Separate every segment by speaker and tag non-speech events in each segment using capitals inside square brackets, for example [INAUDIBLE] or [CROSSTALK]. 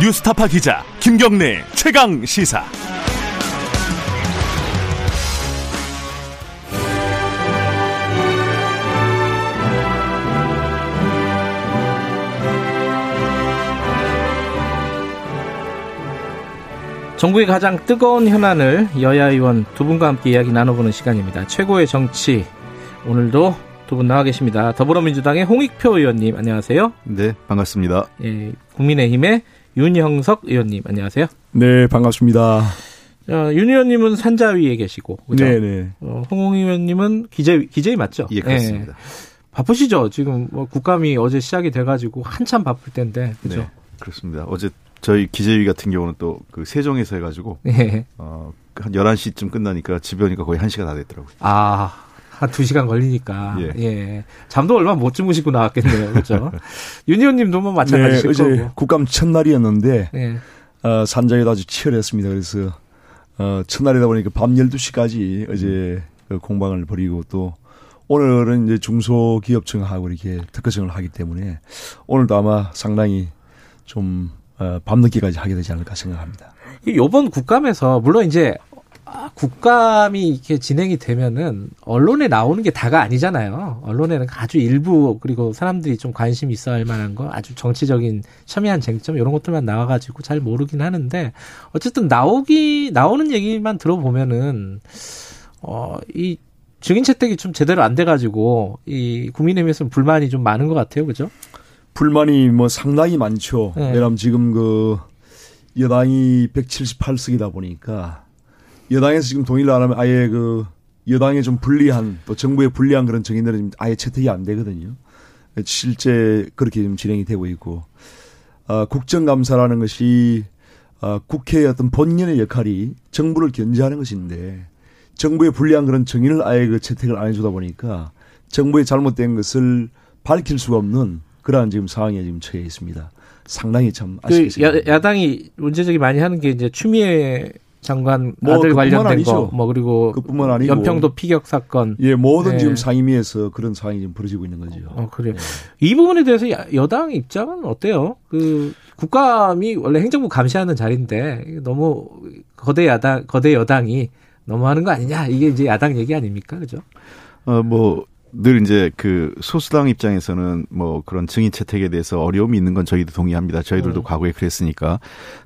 Speaker 1: 뉴스타파 기자 김경래 최강 시사.
Speaker 2: 전국의 가장 뜨거운 현안을 여야 의원 두 분과 함께 이야기 나눠보는 시간입니다. 최고의 정치 오늘도 두 분 나와 계십니다. 더불어민주당의 홍익표 의원님 안녕하세요.
Speaker 3: 네 반갑습니다.
Speaker 2: 예, 국민의힘의 윤형석 의원님 안녕하세요.
Speaker 4: 네 반갑습니다.
Speaker 2: 어, 윤 의원님은 산자위에 계시고 그죠?
Speaker 4: 네네.
Speaker 2: 어, 홍 의원님은 기재 기재위 맞죠?
Speaker 3: 예 그렇습니다.
Speaker 2: 예, 바쁘시죠? 지금 뭐 국감이 어제 시작이 돼가지고 한참 바쁠 텐데 그죠?
Speaker 3: 네 그렇습니다. 어제 저희 기재위 같은 경우는 또 그 세종에서 해가지고
Speaker 2: 예.
Speaker 3: 어, 한 11시쯤 끝나니까 집에 오니까 거의 1시가 다 됐더라고요.
Speaker 2: 아, 한두 시간 걸리니까. 예.
Speaker 3: 예.
Speaker 2: 잠도 얼마 못 주무시고 나왔겠네요. [LAUGHS] 그죠? 윤 의원님도 뭐 마찬가지실
Speaker 4: 네,
Speaker 2: 거고.
Speaker 4: 국감 첫날이었는데
Speaker 2: 예.
Speaker 4: 어, 산자위도 아주 치열했습니다. 그래서 어, 첫날이다 보니까 밤 12시까지 어제 그 공방을 벌이고 또 오늘은 이제 중소기업청하고 이렇게 특허청을 하기 때문에 오늘도 아마 상당히 좀 어, 밤늦게까지 하게 되지 않을까 생각합니다.
Speaker 2: 이 요번 국감에서, 물론 이제, 아, 국감이 이렇게 진행이 되면은, 언론에 나오는 게 다가 아니잖아요. 언론에는 아주 일부, 그리고 사람들이 좀 관심 있어 할 만한 거, 아주 정치적인 첨예한 쟁점, 이런 것들만 나와 가지고 잘 모르긴 하는데, 어쨌든 나오기, 나오는 얘기만 들어보면은, 어, 이, 증인 채택이 좀 제대로 안 돼 가지고, 이 국민의힘에서는 불만이 좀 많은 것 같아요. 그죠?
Speaker 4: 불만이 뭐 상당히 많죠.
Speaker 2: 네.
Speaker 4: 왜냐하면 지금 그 여당이 178석이다 보니까 여당에서 지금 동의를 안 하면 아예 그 여당에 좀 불리한 또 정부에 불리한 그런 정인들은 지금 아예 채택이 안 되거든요. 실제 그렇게 지금 진행이 되고 있고 아, 국정감사라는 것이 아, 국회의 어떤 본연의 역할이 정부를 견제하는 것인데 정부에 불리한 그런 정인을 아예 그 채택을 안 해주다 보니까 정부의 잘못된 것을 밝힐 수가 없는 그러한 지금 상황에 지금 처해 있습니다. 상당히
Speaker 2: 참그 야,
Speaker 4: 생각합니다.
Speaker 2: 야당이 문제적이 많이 하는 게 이제 추미애 장관
Speaker 4: 뭐
Speaker 2: 아들
Speaker 4: 그뿐만
Speaker 2: 관련된. 거, 뭐 그리고
Speaker 4: 그뿐만 아니고
Speaker 2: 연평도 피격 사건.
Speaker 4: 예, 모든
Speaker 2: 네.
Speaker 4: 지금 상임위에서 그런 상황이 지금 벌어지고 있는 거죠.
Speaker 2: 어 그래요.
Speaker 4: 네.
Speaker 2: 이 부분에 대해서 야- 여당 입장은 어때요? 그 국감이 원래 행정부 감시하는 자리인데 너무 거대 야당 거대 여당이 너무하는 거 아니냐 이게 이제 야당 얘기 아닙니까, 그죠?
Speaker 3: 어, 뭐, 늘 이제 그 소수당 입장에서는 뭐 그런 증인 채택에 대해서 어려움이 있는 건 저희도 동의합니다. 저희들도
Speaker 2: 음.
Speaker 3: 과거에 그랬으니까.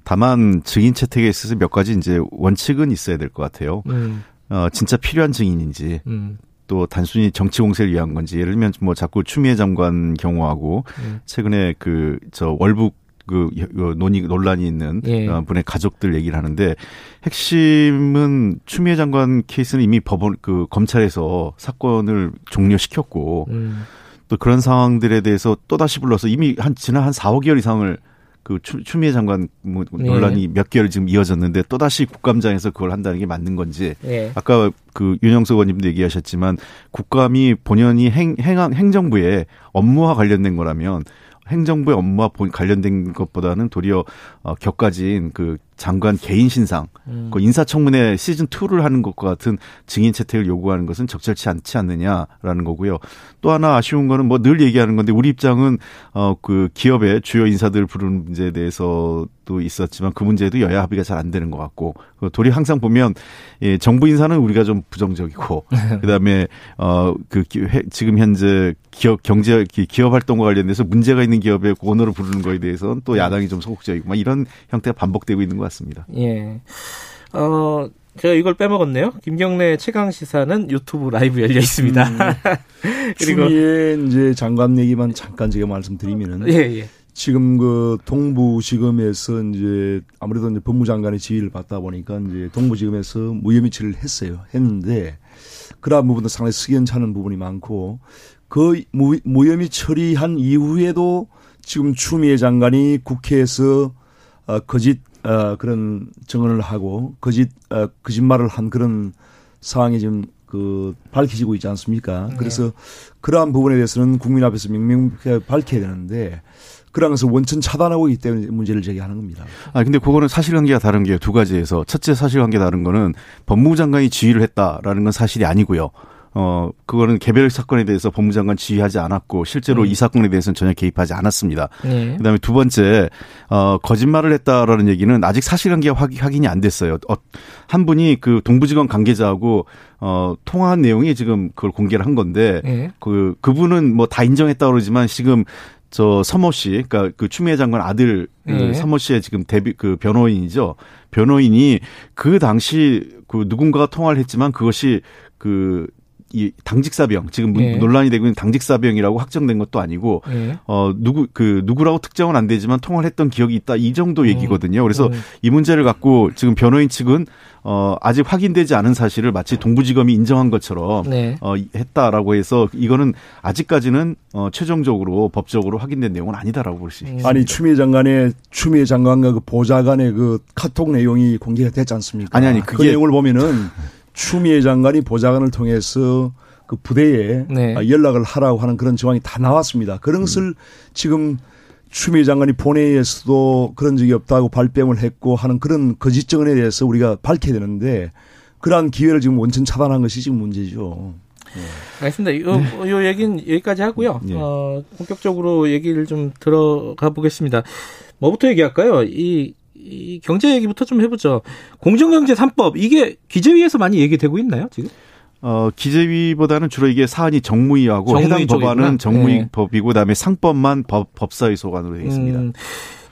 Speaker 3: 다만 증인 채택에 있어서 몇 가지 이제 원칙은 있어야 될 것 같아요.
Speaker 2: 음,
Speaker 3: 어, 진짜 필요한 증인인지
Speaker 2: 음,
Speaker 3: 또 단순히 정치 공세를 위한 건지 예를 들면 뭐 자꾸 추미애 장관 경우하고
Speaker 2: 음.
Speaker 3: 최근에 그 저 월북 그 여- 논의 논란이 있는
Speaker 2: 예.
Speaker 3: 어, 분의 가족들 얘기를 하는데 핵심은 추미애 장관 케이스는 이미 법원 그 검찰에서 사건을 종료시켰고
Speaker 2: 음.
Speaker 3: 또 그런 상황들에 대해서 또 다시 불러서 이미 한 지난 한 4, 5개월 이상을 그 추, 추미애 장관 뭐
Speaker 2: 네.
Speaker 3: 논란이 몇 개월 지금 이어졌는데 또 다시 국감장에서 그걸 한다는 게 맞는 건지
Speaker 2: 예.
Speaker 3: 아까 그 윤영석 의원님도 얘기하셨지만 국감이 본연이 행, 행, 행정부의 업무와 관련된 거라면 행정부의 업무와 본- 관련된 것보다는 도리어 어, 격가진 그 장관 개인 신상,
Speaker 2: 음.
Speaker 3: 그 인사청문회 시즌 2를 하는 것과 같은 증인 채택을 요구하는 것은 적절치 않지 않느냐라는 거고요. 또 하나 아쉬운 거는 뭐 늘 얘기하는 건데 우리 입장은 어그 기업의 주요 인사들 부르는 문제에 대해서도 있었지만 그 문제도 여야 합의가 잘 안 되는 것 같고 그 도리 항상 보면 예, 정부 인사는 우리가 좀 부정적이고 [LAUGHS] 그다음에 어그 지금 현재 기업 경제 기- 기업 활동과 관련돼서 문제가 있는 기업의 오너를 부르는 거에 대해서는 또 야당이 좀 소극적이고 막 이런 형태가 반복되고 있는 것 같습니다.
Speaker 2: 예. 어, 제가 이걸 빼먹었네요. 김경래 최강 시사는 유튜브 라이브 열려 있습니다.
Speaker 4: 음. [LAUGHS]
Speaker 2: 그리고
Speaker 4: 추미애 이제 장관 얘기만 잠깐 제가 말씀드리면은
Speaker 2: 예, 예.
Speaker 4: 지금 그 동부지검에서 이제 아무래도 이제 법무장관의 지휘를 받다 보니까 이제 동부지검에서 무혐의 처리를 했어요. 했는데 그러한 부분도 상당히 석연찮은 부분이 많고 그 무, 무혐의 처리한 이후에도 지금 추미애 장관이 국회에서 어, 거짓 어, 그런 증언을 하고 거짓 어, 거짓말을 한 그런 상황이 지금 그 밝혀지고 있지 않습니까?
Speaker 2: 네.
Speaker 4: 그래서 그러한 부분에 대해서는 국민 앞에서 명명하게 밝혀야 되는데 것을 원천 차단하고 있기 때문에 문제를 제기하는 겁니다.
Speaker 3: 아 근데 그거는 사실관계가 다른 게 두 가지에서 첫째 사실관계 다른 거는 법무부 장관이 지휘를 했다라는 건 사실이 아니고요. 어 그거는 개별 사건에 대해서 법무장관 지휘하지 않았고 실제로
Speaker 2: 음.
Speaker 3: 이 사건에 대해서는 전혀 개입하지 않았습니다.
Speaker 2: 네.
Speaker 3: 그다음에 두 번째 어 거짓말을 했다라는 얘기는 아직 사실관계가 확- 확인이 안 됐어요. 어, 한 분이 그 동부지검 관계자하고 어 통화한 내용이 지금 그걸 공개를 한 건데
Speaker 2: 네.
Speaker 3: 그 그분은 뭐 다 인정했다 그러지만 지금 저 서모 씨, 그러니까 그 추미애 장관 아들 그
Speaker 2: 네.
Speaker 3: 서모 씨의 지금 데뷔 그 변호인이죠. 변호인이 그 당시 그 누군가가 통화를 했지만 그것이 그 이 당직사병 지금
Speaker 2: 네.
Speaker 3: 논란이 되고 있는 당직사병이라고 확정된 것도 아니고
Speaker 2: 네.
Speaker 3: 어 누구 그 누구라고 특정은 안 되지만 통화를 했던 기억이 있다 이 정도 얘기거든요. 그래서
Speaker 2: 음.
Speaker 3: 이 문제를 갖고 지금 변호인 측은 어 아직 확인되지 않은 사실을 마치 동부지검이 인정한 것처럼
Speaker 2: 네.
Speaker 3: 어 했다라고 해서 이거는 아직까지는 어 최종적으로 법적으로 확인된 내용은 아니다라고 볼 수 있습니다.
Speaker 4: 아니 추미애 장관의 추미애 장관과 그 보좌관의 그 카톡 내용이 공개가 됐지 않습니까?
Speaker 3: 아니, 아니,
Speaker 4: 그
Speaker 3: 그게-
Speaker 4: 내용을 보면은 [LAUGHS] 추미애 장관이 보좌관을 통해서 그 부대에
Speaker 2: 네.
Speaker 4: 아, 연락을 하라고 하는 그런 정황이 다 나왔습니다. 그런 것을 지금 추미애 장관이 본회의에서도 그런 적이 없다고 발뺌을 했고 하는 그런 거짓 증언에 대해서 우리가 밝혀야 되는데 그러한 기회를 지금 원천 차단한 것이 지금 문제죠.
Speaker 2: 알겠습니다. 요, 요 얘기는 여기까지 하고요.
Speaker 3: 네.
Speaker 2: 어, 본격적으로 얘기를 좀 들어가 보겠습니다. 뭐부터 얘기할까요? 이, 이 경제 얘기부터 좀 해보죠. 공정경제 3법, 이게 기재위에서 많이 얘기되고 있나요, 지금?
Speaker 3: 어 기재위보다는 주로 이게 사안이 정무위하고
Speaker 2: 정무위
Speaker 3: 해당
Speaker 2: 쪽이구나.
Speaker 3: 법안은 정무위
Speaker 2: 네.
Speaker 3: 법이고 그다음에 상법만 법 법사위 소관으로 되어 있습니다.
Speaker 2: 음,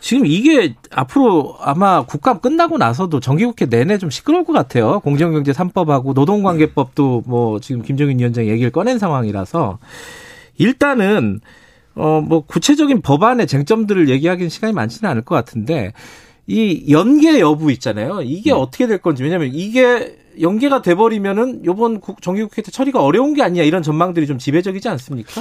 Speaker 2: 지금 이게 앞으로 아마 국감 끝나고 나서도 정기국회 내내 좀 시끄러울 것 같아요. 공정경제 3법하고 노동관계법도 뭐 지금 김정인 위원장이 얘기를 꺼낸 상황이라서 일단은 어 뭐 구체적인 법안의 쟁점들을 얘기하기는 시간이 많지는 않을 것 같은데 이 연계 여부 있잖아요. 이게
Speaker 3: 네.
Speaker 2: 어떻게 될 건지 왜냐하면 이게 연계가 돼버리면은 요번 국- 정기국회 때 처리가 어려운 게 아니냐 이런 전망들이 좀 지배적이지 않습니까?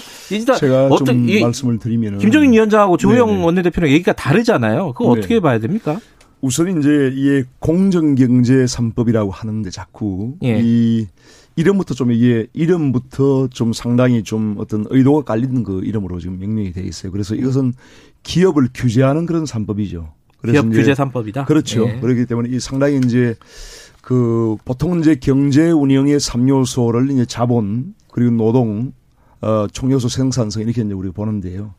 Speaker 4: 제가
Speaker 2: 어떤-
Speaker 4: 좀
Speaker 2: 이-
Speaker 4: 말씀을 드리면은
Speaker 2: 김정인 위원장하고 조영
Speaker 4: 네네.
Speaker 2: 원내대표랑 얘기가 다르잖아요. 그거
Speaker 4: 네.
Speaker 2: 어떻게 봐야 됩니까?
Speaker 4: 우선 이제 이게 공정경제 3법이라고 하는데 자꾸
Speaker 2: 예.
Speaker 4: 이 이름부터 좀 이게 이름부터 좀 상당히 좀 어떤 의도가 깔리는 그 이름으로 지금 명명이 돼 있어요. 그래서 이것은 기업을 규제하는 그런 3법이죠.
Speaker 2: 기업
Speaker 4: 이제
Speaker 2: 규제 3법이다.
Speaker 4: 그렇죠.
Speaker 2: 예.
Speaker 4: 그렇기 때문에 이 상당히 이제 그 보통 이제 경제 운영의 3요소를 이제 자본 그리고 노동 어 총요소 생산성 이렇게 이제 우리가 보는데요.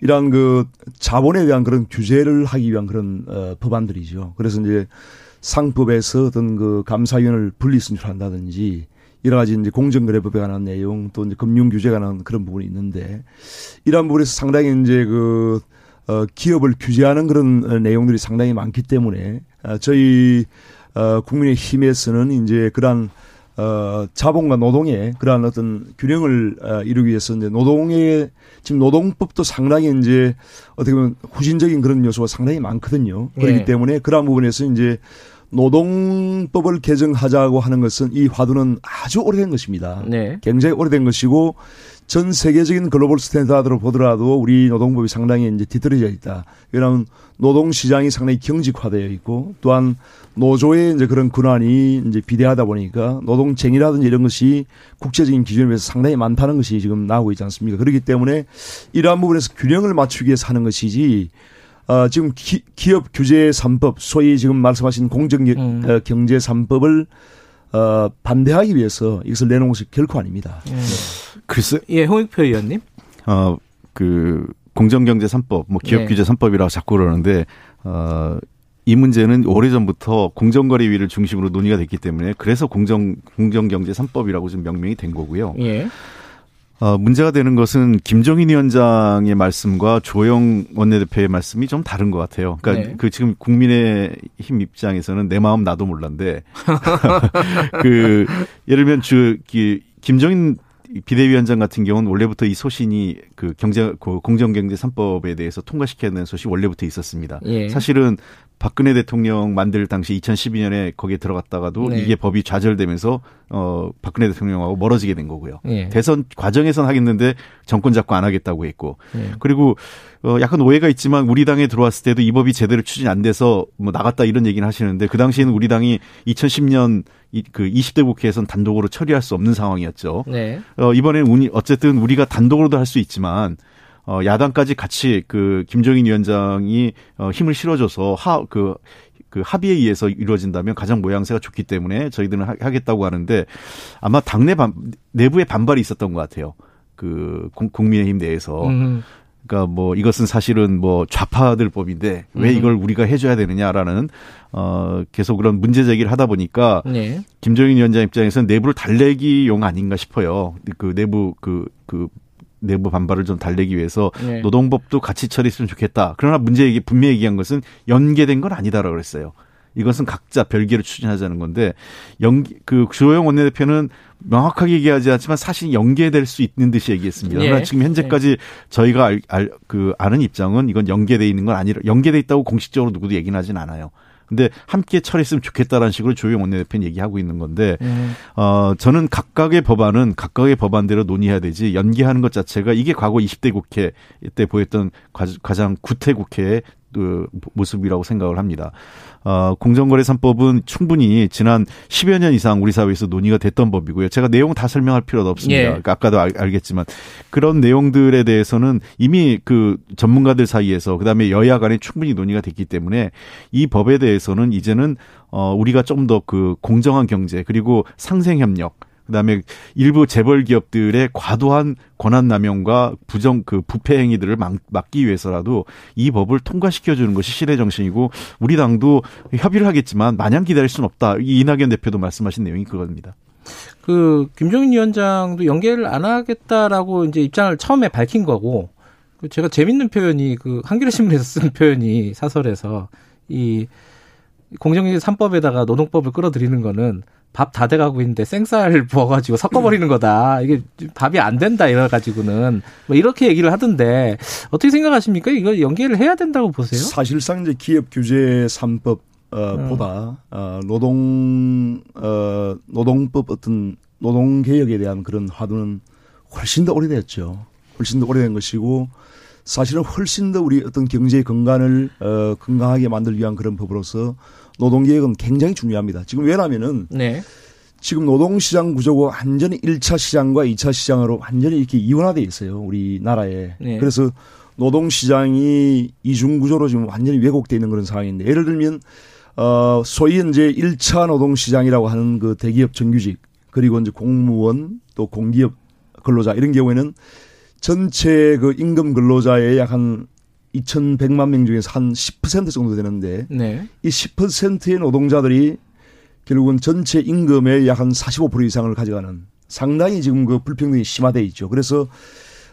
Speaker 4: 이러한 그 자본에 대한 그런 규제를 하기 위한 그런 어 법안들이죠. 그래서 이제 상법에서 어떤 그 감사위원을 분리 선출한다든지 여러 가지 이제 공정거래법에 관한 내용 또 이제 금융 규제에 관한 그런 부분이 있는데 이러한 부분에서 상당히 이제 그 어, 기업을 규제하는 그런 어, 내용들이 상당히 많기 때문에 어, 저희 어, 국민의 힘에서는 이제 그러한 어, 자본과 노동의 그러한 어떤 균형을 어, 이루기 위해서 이제 노동의 지금 노동법도 상당히 이제 어떻게 보면 후진적인 그런 요소가 상당히 많거든요. 그렇기
Speaker 2: 예.
Speaker 4: 때문에 그러한 부분에서 이제 노동법을 개정하자고 하는 것은 이 화두는 아주 오래된 것입니다.
Speaker 2: 네.
Speaker 4: 굉장히 오래된 것이고 전 세계적인 global standard로 보더라도 우리 노동법이 상당히 이제 뒤떨어져 있다. 왜냐하면 노동 시장이 상당히 경직화되어 있고 또한 노조의 이제 그런 권한이 이제 비대하다 보니까 노동쟁의라든지 이런 것이 국제적인 기준에 비해서 상당히 많다는 것이 지금 나오고 있지 않습니까? 그렇기 때문에 이러한 부분에서 균형을 맞추기 위해서 하는 것이지 어, 지금 기, 기업 규제 3법, 소위 지금 말씀하신 공정
Speaker 2: 음.
Speaker 4: 어, 경제 3법을 어, 반대하기 위해서 이것을 내놓은 것이 결코 아닙니다.
Speaker 3: 글쎄
Speaker 2: 예, 홍익표 의원님.
Speaker 3: 어, 그, 공정경제 3법, 뭐 기업
Speaker 2: 네.
Speaker 3: 규제 3법이라고 자꾸 그러는데, 어, 이 문제는 오래전부터 공정거래위를 중심으로 논의가 됐기 때문에 그래서 공정, 공정경제 3법이라고 지금 명명이 된 거고요.
Speaker 2: 예.
Speaker 3: 어, 문제가 되는 것은 김종인 위원장의 말씀과 조영 원내대표의 말씀이 좀 다른 것 같아요. 그러니까
Speaker 2: 네.
Speaker 3: 그 지금 국민의 힘 입장에서는 내 마음 나도 몰란데 [LAUGHS] 그 예를 들면 주 기- 김종인 비대위원장 같은 경우는 원래부터 이 소신이 그 경제 그 공정경제 3법에 대해서 통과시켜야 되는 소식 원래부터 있었습니다.
Speaker 2: 예.
Speaker 3: 사실은 박근혜 대통령 만들 당시 2012년에 거기에 들어갔다가도
Speaker 2: 네.
Speaker 3: 이게 법이 좌절되면서 어 박근혜 대통령하고 멀어지게 된 거고요.
Speaker 2: 예.
Speaker 3: 대선 과정에선 하겠는데 정권 잡고 안 하겠다고 했고
Speaker 2: 예.
Speaker 3: 그리고 어 약간 오해가 있지만 우리 당에 들어왔을 때도 이 법이 제대로 추진 안 돼서 뭐 나갔다 이런 얘기는 하시는데 그 당시에는 우리 당이 2010년 이, 그 20대 국회에선 단독으로 처리할 수 없는 상황이었죠.
Speaker 2: 네.
Speaker 3: 어 이번에는 운이 어쨌든 우리가 단독으로도 할 수 있지만 어 야당까지 같이 그 김종인 위원장이 어 힘을 실어줘서 하 그 그 합의에 의해서 이루어진다면 가장 모양새가 좋기 때문에 저희들은 하, 겠다고 하는데 아마 당내 반, 내부의 반발이 있었던 것 같아요. 그 국민의힘 내에서. 음. 그러니까 뭐 이것은 사실은 뭐 좌파들 법인데 왜 음. 이걸 우리가 해줘야 되느냐라는 어 계속 그런 문제 제기를 하다 보니까 네. 김정인 위원장 입장에서는 내부를 달래기용 아닌가 싶어요. 그 내부 그그 그 내부 반발을 좀 달래기 위해서 네. 노동법도 같이 처리했으면 좋겠다. 그러나 문제 얘기 분명히 얘기한 것은 연계된 건 아니다라고 그랬어요. 이것은 각자 별개로 추진하자는 건데 연기 그 주호영 원내대표는 명확하게 얘기하지 않지만 사실 연계될 수 있는 듯이 얘기했습니다. 그러나 예. 지금 현재까지 예. 저희가 알, 알, 그 아는 입장은 이건 연계돼 있는 건 아니라 연계돼 있다고 공식적으로 누구도 얘기는 하진 않아요. 근데 함께 처리했으면 좋겠다라는 식으로 조영 원내대표는 얘기하고 있는 건데 음. 어 저는 각각의 법안은 각각의 법안대로 논의해야 되지 연계하는 것 자체가 이게 과거 20대 국회 때 보였던 가장 구태 국회의 그 모습이라고 생각을 합니다. 어, 공정거래 3법은 충분히 지난 10여 년 이상 우리 사회에서 논의가 됐던 법이고요. 제가 내용 다 설명할 필요도 없습니다. 예. 그러니까 아까도 알, 알겠지만 그런 내용들에 대해서는 이미 그 전문가들 사이에서 그다음에 여야 간에 충분히 논의가 됐기 때문에 이 법에 대해서는 이제는 어 우리가 좀 더 그 공정한 경제 그리고 상생 협력 그다음에 일부 재벌 기업들의 과도한 권한 남용과 부정 그 부패 행위들을 막, 막기 위해서라도 이 법을 통과시켜 주는 것이 시대 정신이고 우리 당도 협의를 하겠지만 마냥 기다릴 수는 없다. 이 이낙연 대표도 말씀하신 내용이 그겁니다.
Speaker 2: 그 김종인 위원장도 연계를 안 하겠다라고 이제 입장을 처음에 밝힌 거고 그 제가 재밌는 표현이 그 한겨레 신문에서 쓴 [LAUGHS] 표현이 사설에서 이 공정거래 3법에다가 노동법을 끌어들이는 거는 밥 다 돼가고 있는데 생쌀 [LAUGHS] 부어가지고 섞어버리는 거다. 이게 밥이 안 된다 이래가지고는 뭐 이렇게 얘기를 하던데 어떻게 생각하십니까? 이거 연계를 해야 된다고 보세요?
Speaker 4: 사실상 이제 기업 규제 3법 어, 보다 어, 노동 어, 노동법 어떤 노동 개혁에 대한 그런 화두는 훨씬 더 오래됐죠. 훨씬 더 오래된 것이고 사실은 훨씬 더 우리 어떤 경제 건강을 어, 건강하게 만들기 위한 그런 법으로서 노동개혁은 굉장히 중요합니다. 지금 왜냐면은 네. 지금 노동시장 구조가 완전히 1차 시장과 2차 시장으로 완전히 이렇게 이원화돼 있어요. 우리나라에. 네. 그래서 노동시장이 이중구조로 지금 완전히 왜곡돼 있는 그런 상황인데 예를 들면 어 소위 이제 1차 노동시장이라고 하는 그 대기업 정규직 그리고 이제 공무원 또 공기업 근로자 이런 경우에는 전체 그 임금 근로자의 약 한 2,100만 명 중에서 한 10% 정도 되는데 네. 이 10%의 노동자들이 결국은 전체 임금의 약 한 45% 이상을 가져가는 상당히 지금 그 불평등이 심화돼 있죠. 그래서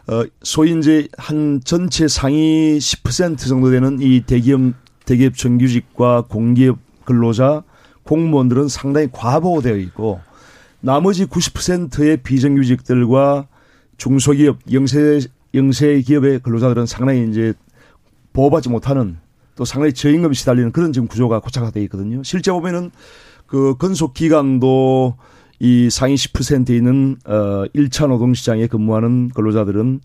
Speaker 4: 어 소위 이제 한 전체 상위 10% 정도 되는 이 대기업 대기업 정규직과 공기업 근로자 공무원들은 상당히 과보되어 있고 나머지 90%의 비정규직들과 중소기업 영세 영세 기업의 근로자들은 상당히 이제 보호받지 못하는 또 상당히 저임금이 시달리는 그런 지금 구조가 고착화되어 있거든요. 실제 보면은 그 근속 기간도 이 상위 10%에 있는 어 1차 노동 시장에 근무하는 근로자들은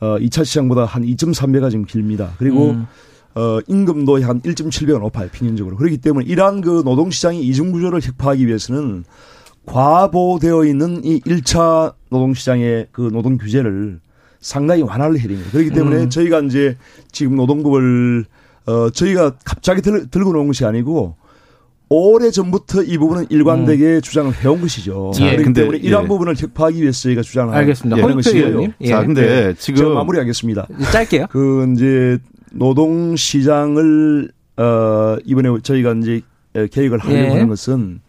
Speaker 4: 어 2차 시장보다 한 2.3배가 지금 길입니다. 그리고 음. 어 임금도 한 1.7배가 높아요, 평균적으로. 그렇기 때문에 이러한 그 노동 시장의 이중 구조를 혁파하기 위해서는 과보되어 있는 이 1차 노동 시장의 그 노동 규제를 상당히 완화를 해야 됩니다. 그렇기 때문에 음. 저희가 이제 지금 노동법을 어 저희가 갑자기 들, 들고 놓은 것이 아니고 오래 전부터 이 부분은 일관되게 음. 주장을 해온 것이죠. 자, 예. 그렇기 근데, 때문에 이러한 예. 부분을 격파하기 위해서 저희가 주장을
Speaker 2: 알겠습니다. 하는 것이에요.
Speaker 3: 예. 자, 근데 예. 지금
Speaker 4: 제가 마무리하겠습니다.
Speaker 2: 짧게요.
Speaker 4: 그 이제 노동 시장을 어 이번에 저희가 이제 계획을 하려고 예. 하는 것은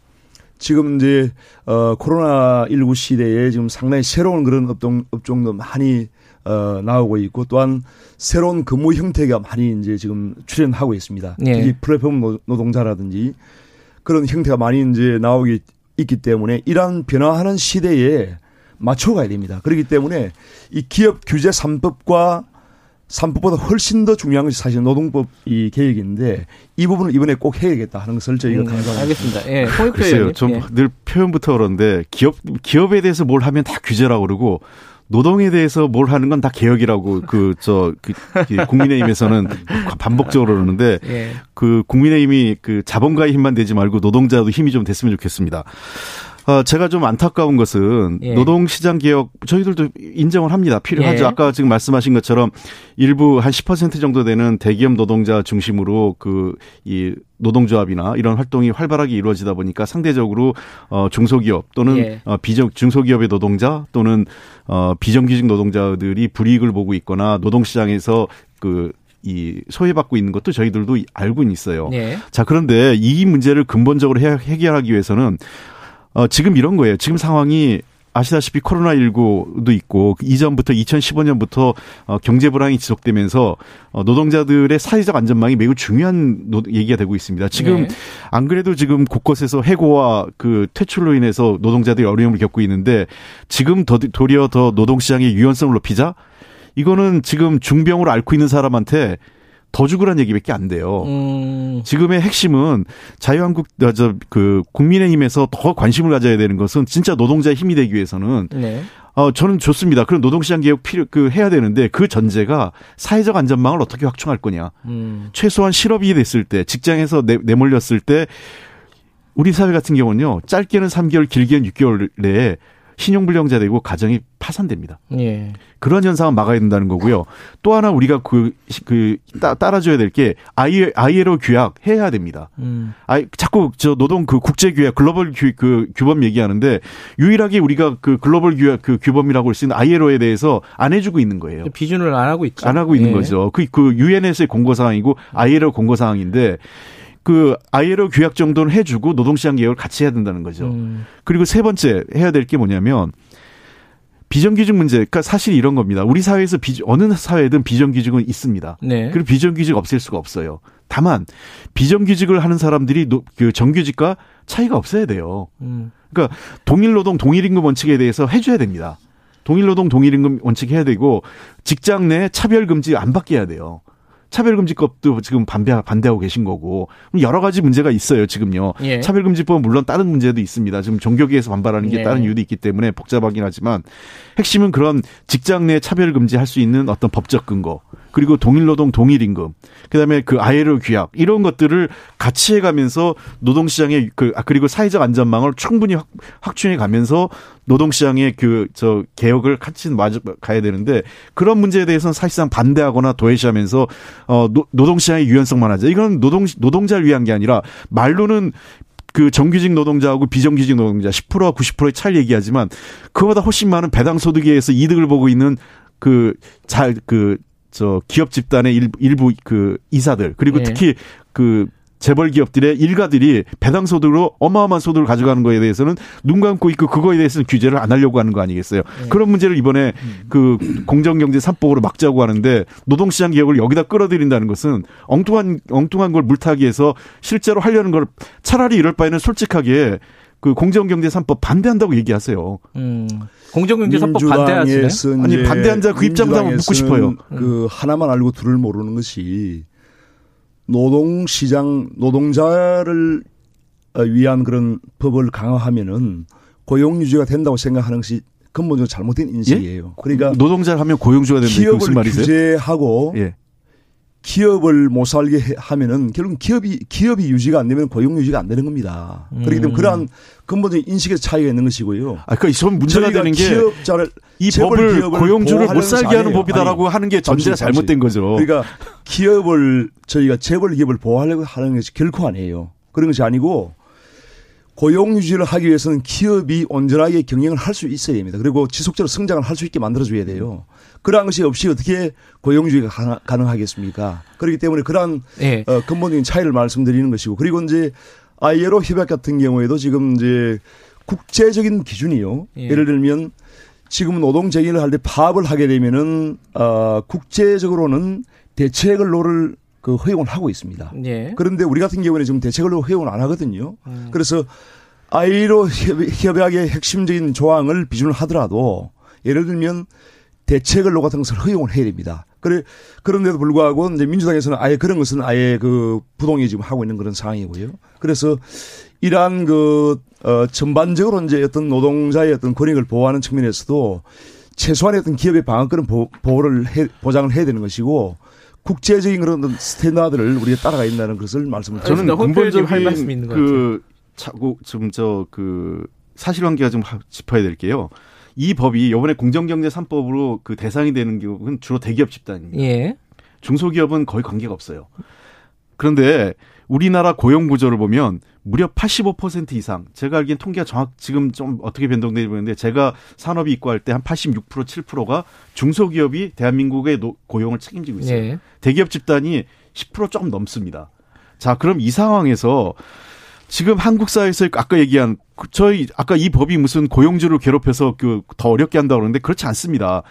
Speaker 4: 지금 이제 어 코로나 19 시대에 지금 상당히 새로운 그런 업종 업종도 많이 어, 나오고 있고 또한 새로운 근무 형태가 많이 이제 지금 출현하고 있습니다. 네. 특히 플랫폼 노동자라든지 그런 형태가 많이 이제 나오기 있기 때문에 이러한 변화하는 시대에 맞춰가야 됩니다. 그렇기 때문에 이 기업 규제 3법과 3법보다 훨씬 더 중요한 것이 사실 노동법 이 계획인데 이 부분을 이번에 꼭 해야겠다 하는 것을 저희가 음, 강조합니다.
Speaker 2: 알겠습니다. 예.
Speaker 3: 글쎄요. 좀늘 예. 표현부터 그런데 기업 기업에 대해서 뭘 하면 다 규제라고 그러고 노동에 대해서 뭘 하는 건 다 개혁이라고 그저 그, 그 국민의힘에서는 반복적으로 그러는데 예. 그 국민의힘이 그 자본가의 힘만 되지 말고 노동자도 힘이 좀 됐으면 좋겠습니다. 어, 제가 좀 안타까운 것은
Speaker 2: 예.
Speaker 3: 노동시장 개혁 저희들도 인정을 합니다. 필요하죠.
Speaker 2: 예.
Speaker 3: 아까 지금 말씀하신 것처럼 일부 한 10% 정도 되는 대기업 노동자 중심으로 그 이 노동조합이나 이런 활동이 활발하게 이루어지다 보니까 상대적으로 어 중소기업 또는
Speaker 2: 예.
Speaker 3: 어 비정 중소기업의 노동자 또는 어 비정규직 노동자들이 불이익을 보고 있거나 노동시장에서 그이 소외받고 있는 것도 저희들도 알고는 있어요.
Speaker 2: 예.
Speaker 3: 자, 그런데 이 문제를 근본적으로 해, 해결하기 위해서는 어, 지금 이런 거예요. 지금 상황이 아시다시피 코로나19도 있고 그 이전부터 2015년부터 어, 경제 불황이 지속되면서 어, 노동자들의 사회적 안전망이 매우 중요한 노, 얘기가 되고 있습니다. 지금
Speaker 2: 네.
Speaker 3: 안 그래도 지금 곳곳에서 해고와 그 퇴출로 인해서 노동자들이 어려움을 겪고 있는데 지금 더, 도리어 더 노동시장의 유연성을 높이자 이거는 지금 중병으로 앓고 있는 사람한테 더 죽으란 얘기밖에 안 돼요.
Speaker 2: 음.
Speaker 3: 지금의 핵심은 자유한국 어, 저그 국민의힘에서 더 관심을 가져야 되는 것은 진짜 노동자의 힘이 되기 위해서는
Speaker 2: 네.
Speaker 3: 어 저는 좋습니다. 그런 노동시장 개혁 필요 그 해야 되는데 그 전제가 사회적 안전망을 어떻게 확충할 거냐.
Speaker 2: 음.
Speaker 3: 최소한 실업이 됐을 때 직장에서 내, 내몰렸을 때 우리 사회 같은 경우는요 짧게는 3개월 길게는 6개월 내에 신용불량자 되고 가정이 파산됩니다.
Speaker 2: 예.
Speaker 3: 그런 현상은 막아야 된다는 거고요. 또 하나 우리가 그, 그, 따, 따라줘야 될게 ILO 규약 해야 됩니다.
Speaker 2: 음.
Speaker 3: 아, 자꾸 저 노동 그 국제 규약 글로벌 규, 그 규범 얘기하는데 유일하게 우리가 그 글로벌 규약 그 규범이라고 할 수 있는 ILO에 대해서 안 해주고 있는 거예요.
Speaker 2: 비준을 안 하고 있죠.
Speaker 3: 안 하고 있는
Speaker 2: 예.
Speaker 3: 거죠. 그, 그 유엔에서의 공고 사항이고 ILO 공고 사항인데 그 ILO 규약 정도는 해주고 노동시장 개혁을 같이 해야 된다는 거죠.
Speaker 2: 음.
Speaker 3: 그리고 세 번째 해야 될 게 뭐냐면 비정규직 문제. 그러니까 사실 이런 겁니다. 우리 사회에서 비, 어느 사회든 비정규직은 있습니다.
Speaker 2: 네.
Speaker 3: 그리고 비정규직 없앨 수가 없어요. 다만 비정규직을 하는 사람들이 노, 그 정규직과 차이가 없어야 돼요.
Speaker 2: 음.
Speaker 3: 그러니까 동일 노동 동일 임금 원칙에 대해서 해줘야 됩니다. 동일 노동 동일 임금 원칙 해야 되고 직장 내 차별 금지 안 받게 해야 돼요. 차별금지법도 지금 반대, 반대하고 계신 거고 여러 가지 문제가 있어요 지금요.
Speaker 2: 예.
Speaker 3: 차별금지법은 물론 다른 문제도 있습니다. 지금 종교계에서 반발하는 게
Speaker 2: 네.
Speaker 3: 다른 이유도 있기 때문에 복잡하긴 하지만 핵심은 그런 직장 내 차별금지 할 수 있는 어떤 법적 근거 그리고 동일노동 동일임금 그다음에 그 ILO 규약 이런 것들을 같이 해가면서 노동시장의 그 아, 그리고 사회적 안전망을 충분히 확, 확충해 가면서 노동시장의 그 저 개혁을 같이 맞아 가야 되는데 그런 문제에 대해서는 사실상 반대하거나 도외시하면서 어 노, 노동시장의 유연성만 하자 이건 노동 노동자를 위한 게 아니라 말로는 그 정규직 노동자하고 비정규직 노동자 10%와 90%의 차이 얘기하지만 그보다 훨씬 많은 배당 소득에 의해서 이득을 보고 있는 그 잘 그 저 기업 집단의 일, 일부 그 이사들 그리고
Speaker 2: 예.
Speaker 3: 특히 그 재벌 기업들의 일가들이 배당 소득으로 어마어마한 소득을 가져가는 거에 대해서는 눈 감고 있고 그거에 대해서는 규제를 안 하려고 하는 거 아니겠어요? 그런 문제를 이번에 그 공정경제 삼법으로 막자고 하는데 노동시장 개혁을 여기다 끌어들인다는 것은 엉뚱한 엉뚱한 걸 물타기 해서 실제로 하려는 걸 차라리 이럴 바에는 솔직하게 그 공정경제 삼법 반대한다고 얘기하세요.
Speaker 2: 음. 공정경제 사법 반대하시네.
Speaker 4: 민주당에서
Speaker 3: 아니,
Speaker 4: 이제
Speaker 3: 반대한 자그 입장도 한번 묻고 싶어요.
Speaker 4: 그 하나만 알고 둘을 모르는 것이 노동 시장 노동자를 어, 위한 그런 법을 강화하면은 고용 유지가 된다고 생각하는 것이 근본적으로 잘못된 인식이에요. 그러니까
Speaker 3: 노동자를 하면 고용주가 된다. 이게 무슨
Speaker 4: 기업을
Speaker 3: 말이세요?
Speaker 4: 규제하고
Speaker 3: 예.
Speaker 4: 기업을 못 살게 해- 하면은 결국 기업이 기업이 유지가 안 되면 고용 유지가 안 되는 겁니다. 그렇기 때문에
Speaker 2: 음.
Speaker 4: 그러한 근본적인 인식의 차이가 있는 것이고요.
Speaker 3: 아, 그러니까 전 문제가 되는 게
Speaker 4: 기업자를
Speaker 3: 이 법을 고용주를 못 살게 하는
Speaker 4: 아니에요.
Speaker 3: 법이다라고
Speaker 4: 아니,
Speaker 3: 하는 게 전제가
Speaker 4: 잠시.
Speaker 3: 잘못된 거죠.
Speaker 4: 그러니까 기업을 저희가 재벌 기업을 보호하려고 하는 것이 결코 아니에요. 그런 것이 아니고 고용 유지를 하기 위해서는 기업이 온전하게 경영을 할 수 있어야 됩니다. 그리고 지속적으로 성장을 할 수 있게 만들어줘야 돼요. 그러한 것이 없이 어떻게 고용 유지가 가능- 가능하겠습니까? 그렇기 때문에 그러한
Speaker 2: 예.
Speaker 4: 어, 근본적인 차이를 말씀드리는 것이고 그리고 이제 ILO 협약 같은 경우에도 지금 이제 국제적인 기준이요.
Speaker 2: 예.
Speaker 4: 예. 를 들면 지금 노동 제기를 할 때 파업을 하게 되면은 어, 국제적으로는 대책을로를 그 허용을 하고 있습니다.
Speaker 2: 예.
Speaker 4: 그런데 우리 같은 경우에는 지금 대책을로 허용을 안 하거든요.
Speaker 2: 음.
Speaker 4: 그래서 협- 협약의 핵심적인 조항을 비준을 하더라도 예를 들면 대체근로 같은 것을 허용을 해야 됩니다. 그래 그런데도 불구하고 이제 민주당에서는 아예 그런 것은 아예 그 부동의 지금 하고 있는 그런 상황이고요. 그래서 이러한 그 어, 전반적으로 이제 어떤 노동자의 어떤 권익을 보호하는 측면에서도 최소한의 어떤 기업의 방어권은 보, 보호를 해, 보장을 해야 되는 것이고 국제적인 그런 standard를 우리가 따라가야 된다는 것을 말씀을
Speaker 3: 저는 근본적인
Speaker 2: 할 말씀이 있는
Speaker 3: 것그 차고 좀저그 사실관계가 좀 짚어야 될 게요. 이 법이 이번에 공정경제 3법으로 그 대상이 되는 경우는 주로 대기업 집단입니다.
Speaker 2: 예.
Speaker 3: 중소기업은 거의 관계가 없어요. 그런데 우리나라 고용 구조를 보면 무려 85% 이상 제가 알기엔 통계가 정확 지금 좀 어떻게 변동되는지 모르는데 제가 산업이 입고할 때 한 86% 7%가 중소기업이 대한민국의 노, 고용을 책임지고 있어요.
Speaker 2: 예.
Speaker 3: 대기업 집단이 10% 조금 넘습니다. 자, 그럼 이 상황에서 지금 한국 사회에서 아까 얘기한 그 저희 아까 이 법이 무슨 고용주를 괴롭혀서 그 더 어렵게 한다고 그러는데 그렇지 않습니다.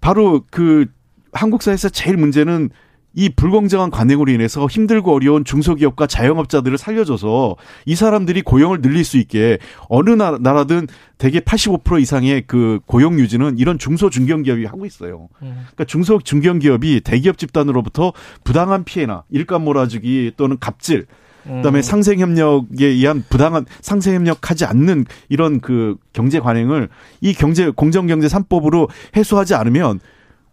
Speaker 3: 바로 그 한국 사회에서 제일 문제는 이 불공정한 관행으로 인해서 힘들고 어려운 중소기업과 자영업자들을 살려줘서 이 사람들이 고용을 늘릴 수 있게 어느 나라, 든 대개 85% 이상의 그 고용 유지는 이런 중소 중견기업이 하고 있어요. 그러니까 중소 중견기업이 대기업 집단으로부터 부당한 피해나 일감 몰아주기 또는 갑질 그다음에 상생 협력에 의한 부당한 상생 협력하지 않는 이런 그 경제 관행을 이 경제 공정 경제 3법으로 해소하지 않으면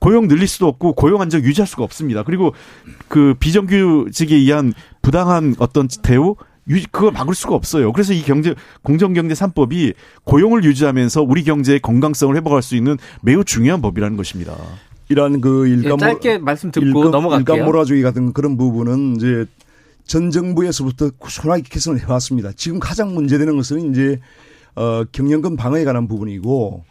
Speaker 3: 고용 늘릴 수도 없고 고용 안정 유지할 수가 없습니다. 그리고 그 비정규직에 의한 부당한 어떤 대우 유 그걸 막을 수가 없어요. 그래서 이 경제 공정 경제 3법이 고용을 유지하면서 우리 경제의 건강성을 회복할 수 있는 매우 중요한 법이라는 것입니다.
Speaker 4: 이러한 그 일감
Speaker 2: 예, 짧게 말씀 듣고
Speaker 4: 일감,
Speaker 2: 넘어갈게요.
Speaker 4: 일감 몰아주기 같은 그런 부분은 이제 전 정부에서부터 꾸준하게 개선을 해왔습니다. 지금 가장 문제되는 것은 이제 어 경영권 방어에 관한 부분이고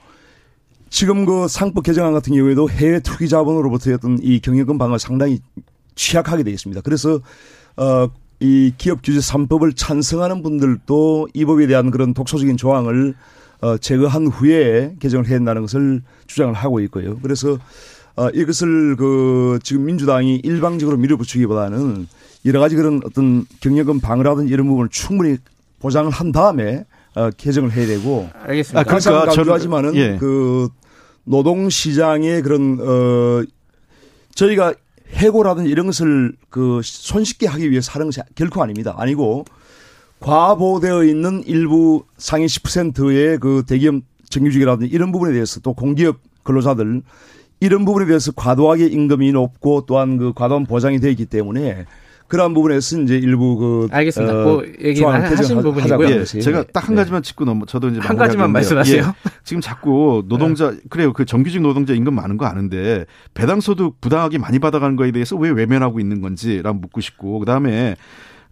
Speaker 4: 지금 그 상법 개정안 같은 경우에도 해외 투기 자본으로부터의 어떤 이 경영권 방어 상당히 취약하게 되어 있습니다. 그래서 어 이 기업 규제 3법을 찬성하는 분들도 이 법에 대한 그런 독소적인 조항을 어 제거한 후에 개정을 해야 한다는 것을 주장을 하고 있고요. 그래서 어 이것을 그 지금 민주당이 일방적으로 밀어붙이기보다는 여러 가지 그런 어떤 경영권 방어라든지 이런 부분을 충분히 보장을 한 다음에 어 개정을 해야 되고
Speaker 2: 알겠습니다.
Speaker 3: 아, 그- 그러니까 저는-
Speaker 4: 강조하지만은
Speaker 3: 예.
Speaker 4: 그 노동 시장의 그런 어 저희가 해고라든지 이런 것을 그 손쉽게 하기 위해서 하는 것이 결코 아닙니다. 아니고 과보되어 있는 일부 상위 10%의 그 대기업 정규직이라든지 이런 부분에 대해서 또 공기업 근로자들 이런 부분에 대해서 과도하게 임금이 높고 또한 그 과도한 보장이 되어 있기 때문에 그러한 부분에서 이제 일부 그
Speaker 2: 알겠습니다.
Speaker 4: 어,
Speaker 2: 그
Speaker 4: 조항을
Speaker 2: 하신 부분이고요.
Speaker 3: 예,
Speaker 4: 것이.
Speaker 3: 제가 딱한
Speaker 4: 네.
Speaker 3: 가지만 짚고 넘어 저도 이제
Speaker 2: 한 가지만. 말씀하세요.
Speaker 3: 예, 지금 자꾸 노동자 그래요 그 정규직 노동자 임금 많은 거 아는데 배당 소득 부당하게 많이 받아가는 거에 대해서 왜 외면하고 있는 건지랑 묻고 싶고 그 다음에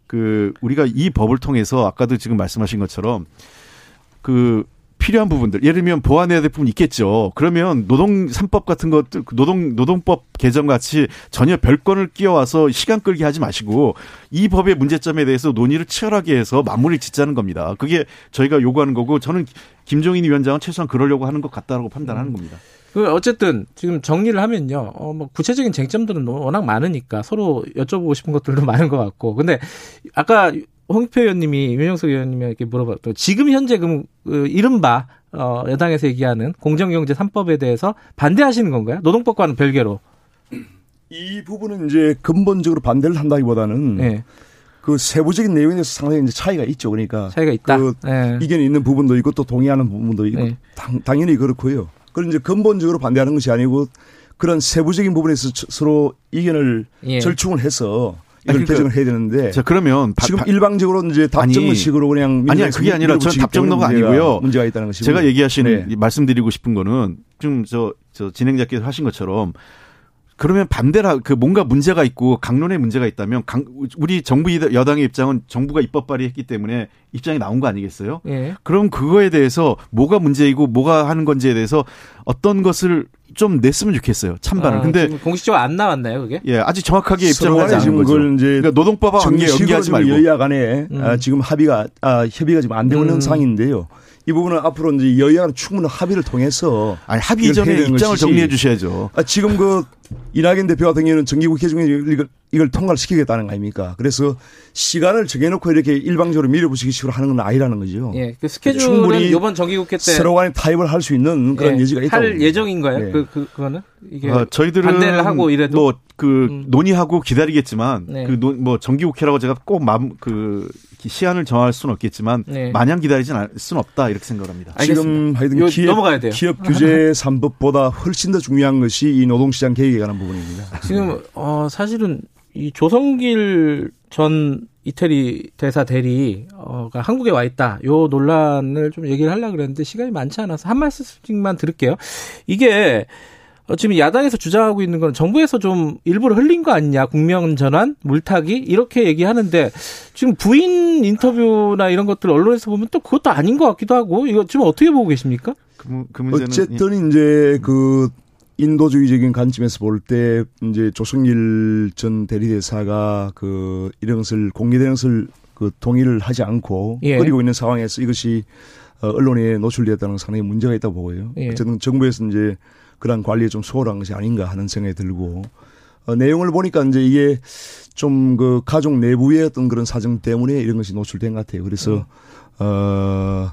Speaker 3: 그 우리가 이 법을 통해서 아까도 지금 말씀하신 것처럼 그 필요한 부분들 예를 들면 보완해야 될 부분 있겠죠. 그러면 노동 3법 같은 것들 노동 노동법 개정 같이 전혀 별건을 끼워와서 시간 끌게 하지 마시고 이 법의 문제점에 대해서 논의를 치열하게 해서 마무리를 짓자는 겁니다. 그게 저희가 요구하는 거고 저는 김종인 위원장은 최소한 그러려고 하는 것 같다라고 판단하는 겁니다.
Speaker 2: 그 어쨌든 지금 정리를 하면요. 어, 뭐 구체적인 쟁점들은 뭐 워낙 많으니까 서로 여쭤보고 싶은 것들도 [LAUGHS] 많은 것 같고. 근데 아까 홍익표 의원님이 윤영석 의원님에게 물어봤던 지금 현재 그, 그 이른바 어, 여당에서 얘기하는 공정경제 3법에 대해서 반대하시는 건가요? 노동법과는 별개로.
Speaker 4: 이 부분은 이제 근본적으로 반대를 한다기보다는
Speaker 2: 네.
Speaker 4: 그 세부적인 내용에 대해서 상당히 이제 차이가 있죠. 그러니까
Speaker 2: 차이가 있다.
Speaker 4: 그
Speaker 2: 네.
Speaker 4: 이견이 있는 부분도 있고 또 동의하는 부분도 있고
Speaker 2: 네.
Speaker 4: 당, 당연히 그렇고요. 그런 이제 근본적으로 반대하는 것이 아니고 그런 세부적인 부분에서 저- 서로 이견을
Speaker 2: 예.
Speaker 4: 절충을 해서 이걸
Speaker 3: 아니, 그러니까
Speaker 4: 개정을 해야 되는데
Speaker 3: 자 그러면 바-
Speaker 4: 지금
Speaker 3: 바-
Speaker 4: 일방적으로 이제 답정식으로 그냥
Speaker 3: 아니, 그게 아니라 전 답정너가
Speaker 4: 문제가-
Speaker 3: 아니고요.
Speaker 4: 문제가 있다는 것이고
Speaker 3: 제가 얘기하시는
Speaker 4: 네.
Speaker 3: 말씀드리고 싶은 거는 좀저저 진행자께서 하신 것처럼 그러면 반대라 그 뭔가 문제가 있고 강론에 문제가 있다면 강, 우리 정부 여당의 입장은 정부가 입법 발의했기 때문에 입장이 나온 거 아니겠어요?
Speaker 2: 예.
Speaker 3: 그럼 그거에 대해서 뭐가 문제이고 뭐가 하는 건지에 대해서 어떤 것을 좀 냈으면 좋겠어요. 찬반을.
Speaker 2: 아,
Speaker 3: 근데
Speaker 2: 지금 공식적으로 안 나왔나요, 그게?
Speaker 3: 예, 아직 정확하게 입장을 하지 않은 거죠.
Speaker 4: 그걸 이제
Speaker 3: 그러니까 노동법과 관계 연계하지 말고.
Speaker 4: 여야 간에
Speaker 2: 음.
Speaker 4: 아, 지금 합의가 아, 협의가 지금 안 되고 있는
Speaker 2: 음.
Speaker 4: 상황인데요. 이 부분은 앞으로 이제 여야 간 충분한 합의를 통해서
Speaker 3: 아니 합의
Speaker 4: 이걸
Speaker 3: 전에
Speaker 4: 해야 되는
Speaker 3: 입장을
Speaker 4: 것이지.
Speaker 3: 정리해 주셔야죠.
Speaker 4: 아, 지금 그 이낙연 대표 같은 경우는 정기국회 중에 이걸, 통과를 시키겠다는 거 아닙니까? 그래서 시간을 정해놓고 이렇게 일방적으로 밀어붙이기 식으로 하는 건 아니라는 거죠.
Speaker 2: 예. 그 스케줄은
Speaker 4: 충분히
Speaker 2: 이번 정기국회 때
Speaker 4: 서로 간에 타협을 할 수 있는 그런
Speaker 2: 예,
Speaker 4: 여지가 있다고.
Speaker 2: 할. 예정인가요?
Speaker 4: 네.
Speaker 2: 그, 그, 그거는? 이게.
Speaker 3: 어, 저희들은
Speaker 2: 반대를 하고 이래도?
Speaker 3: 뭐그
Speaker 2: 음.
Speaker 3: 논의하고 기다리겠지만
Speaker 2: 네.
Speaker 3: 그뭐 정기국회라고 제가 꼭맘그 시한을 정할 수는 없겠지만
Speaker 2: 네.
Speaker 3: 마냥 기다리진 않을 수는 없다 이렇게 생각합니다.
Speaker 4: 지금 하여튼
Speaker 2: 요-
Speaker 4: 기업,
Speaker 2: 넘어가야 돼요.
Speaker 4: 기업 규제 [LAUGHS] 3법보다 훨씬 더 중요한 것이 이 노동시장 개혁에 관한 부분입니다.
Speaker 2: 지금 어 사실은 이 조성길 전 이태리 대사 대리가 한국에 와 있다. 요 논란을 좀 얘기를 하려고 그랬는데 시간이 많지 않아서 한 말씀만 들을게요. 이게 어, 지금 야당에서 주장하고 있는 건 정부에서 좀 일부러 흘린 거 아니냐. 국명 전환, 물타기 이렇게 얘기하는데 지금 부인 인터뷰나 이런 것들 언론에서 보면 또 그것도 아닌 것 같기도 하고 이거 지금 어떻게 보고 계십니까?
Speaker 3: 그, 그 문제는
Speaker 4: 어쨌든 이제 그 인도주의적인 관점에서 볼 때 이제 조승일 전 대리대사가 그 이런 것을 공개되는 것을 그 동의를 하지 않고
Speaker 2: 예.
Speaker 4: 끓이고 있는 상황에서 이것이 어, 언론에 노출되었다는 건 상당히 문제가 있다고 보고요.
Speaker 2: 예.
Speaker 4: 어쨌든 정부에서 이제 그러한 관리에 좀 소홀한 것이 아닌가 하는 생각이 들고 어, 내용을 보니까 이제 이게 좀 그 가족 내부의 어떤 그런 사정 때문에 이런 것이 노출된 것 같아요. 그래서 어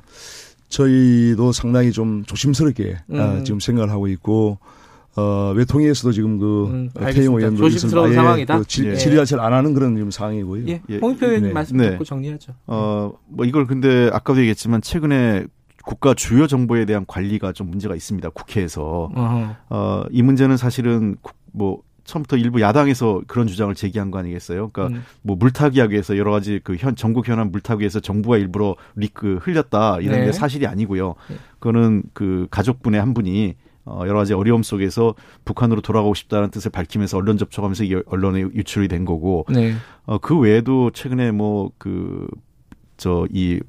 Speaker 4: 저희도 상당히 좀 조심스럽게 어,
Speaker 2: 음.
Speaker 4: 지금 생각을 하고 있고 어 외통위에서도 지금 그
Speaker 2: 음.
Speaker 4: 태영 의원도
Speaker 2: 조심스러운
Speaker 4: 아예
Speaker 2: 상황이다.
Speaker 4: 그 질,
Speaker 3: 예.
Speaker 4: 질의 자체를 안 하는 그런 지금 상황이고요.
Speaker 2: 예,
Speaker 3: 예.
Speaker 2: 홍익표 의원님
Speaker 4: 네.
Speaker 2: 말씀
Speaker 3: 네.
Speaker 2: 듣고 정리하죠.
Speaker 3: 어, 뭐 이걸 근데 아까도 얘기했지만 최근에 국가 주요 정보에 대한 관리가 좀 문제가 있습니다. 국회에서.
Speaker 2: 어허.
Speaker 3: 어, 이 문제는 사실은 국- 뭐 처음부터 일부 야당에서 그런 주장을 제기한 거 아니겠어요? 그러니까
Speaker 2: 음.
Speaker 3: 뭐 물타기하기 위해서 여러 가지 그 현 전국 현안 물타기 위해서 정부가 일부러 리크 흘렸다 이런
Speaker 2: 네.
Speaker 3: 게 사실이 아니고요.
Speaker 2: 네.
Speaker 3: 그거는 그 가족분의 한 분이 어, 여러 가지 어려움 속에서 북한으로 돌아가고 싶다는 뜻을 밝히면서 언론 접촉하면서 언론에 유출이 된 거고
Speaker 2: 네.
Speaker 3: 어, 그 외에도 최근에 뭐 그 저이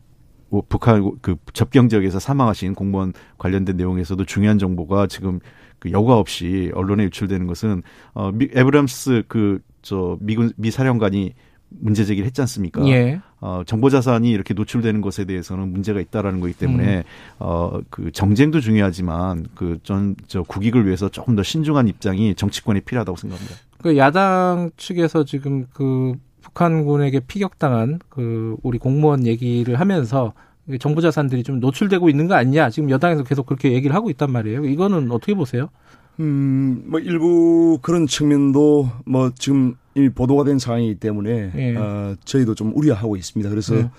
Speaker 3: 북한 그 접경 지역에서 사망하신 공무원 관련된 내용에서도 중요한 정보가 지금 그 여과 없이 언론에 유출되는 것은 어 미, 에브람스 그 저 미군 미 사령관이 문제 제기를 했지 않습니까?
Speaker 2: 예.
Speaker 3: 어, 정보 자산이 이렇게 노출되는 것에 대해서는 문제가 있다라는 거기 때문에
Speaker 2: 음.
Speaker 3: 어, 그 정쟁도 중요하지만 그전저 국익을 위해서 조금 더 신중한 입장이 정치권에 필요하다고 생각합니다.
Speaker 2: 그 야당 측에서 지금 그 북한군에게 피격당한 그 우리 공무원 얘기를 하면서 정부 자산들이 좀 노출되고 있는 거 아니냐 지금 여당에서 계속 그렇게 얘기를 하고 있단 말이에요. 이거는 어떻게 보세요?
Speaker 4: 음, 뭐 일부 그런 측면도 뭐 지금 이미 보도가 된 상황이기 때문에
Speaker 2: 예.
Speaker 4: 어, 저희도 좀 우려하고 있습니다. 그래서
Speaker 2: 네.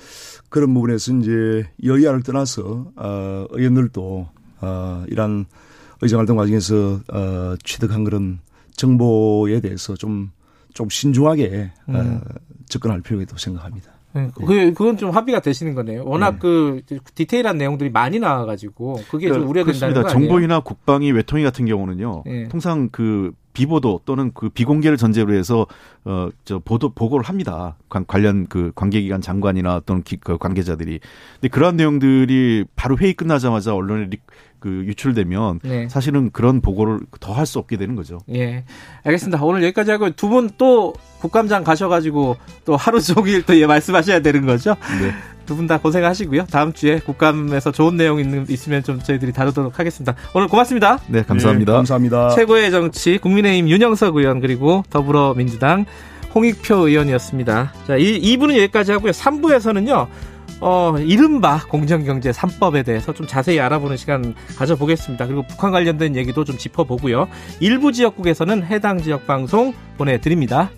Speaker 4: 그런 부분에서 이제 여야를 떠나서 어, 의원들도 어, 이런 의정활동 과정에서 어, 취득한 그런 정보에 대해서 좀, 좀 신중하게
Speaker 2: 음.
Speaker 4: 어, 접근할 필요가 있다고 생각합니다.
Speaker 2: 네, 그 그건 좀 합의가 되시는 거네요. 워낙
Speaker 4: 네.
Speaker 2: 그 디테일한 내용들이 많이 나와가지고 그게 좀 우려된다는
Speaker 3: 그렇습니다.
Speaker 2: 거 아니에요?
Speaker 3: 정보이나 국방위 외통위 같은 경우는요.
Speaker 2: 예.
Speaker 3: 통상 그 비보도 또는 그 비공개를 전제로 해서 어 저 보도 보고를 합니다. 관, 관련 그 관계기관 장관이나 또는 기, 그 관계자들이. 근데 그러한 내용들이 바로 회의 끝나자마자 언론에 리, 그 유출되면
Speaker 2: 네.
Speaker 3: 사실은 그런 보고를 더 할 수 없게 되는 거죠.
Speaker 2: 예, 알겠습니다. 오늘 여기까지 하고 두 분 또 국감장 가셔 가지고 또 하루 [LAUGHS] 종일 또 예, 말씀하셔야 되는 거죠.
Speaker 3: 네.
Speaker 2: 두 분 다 고생하시고요. 다음 주에 국감에서 좋은 내용 있는, 있으면 좀 저희들이 다루도록 하겠습니다. 오늘 고맙습니다.
Speaker 3: 네, 감사합니다.
Speaker 4: 네, 감사합니다.
Speaker 2: 최고의 정치 국민의힘 윤영석 의원 그리고 더불어민주당 홍익표 의원이었습니다. 자, 이 2부는 여기까지 하고요. 3부에서는요. 어, 이른바 공정경제 3법에 대해서 좀 자세히 알아보는 시간 가져보겠습니다. 그리고 북한 관련된 얘기도 좀 짚어보고요. 일부 지역국에서는 해당 지역 방송 보내드립니다.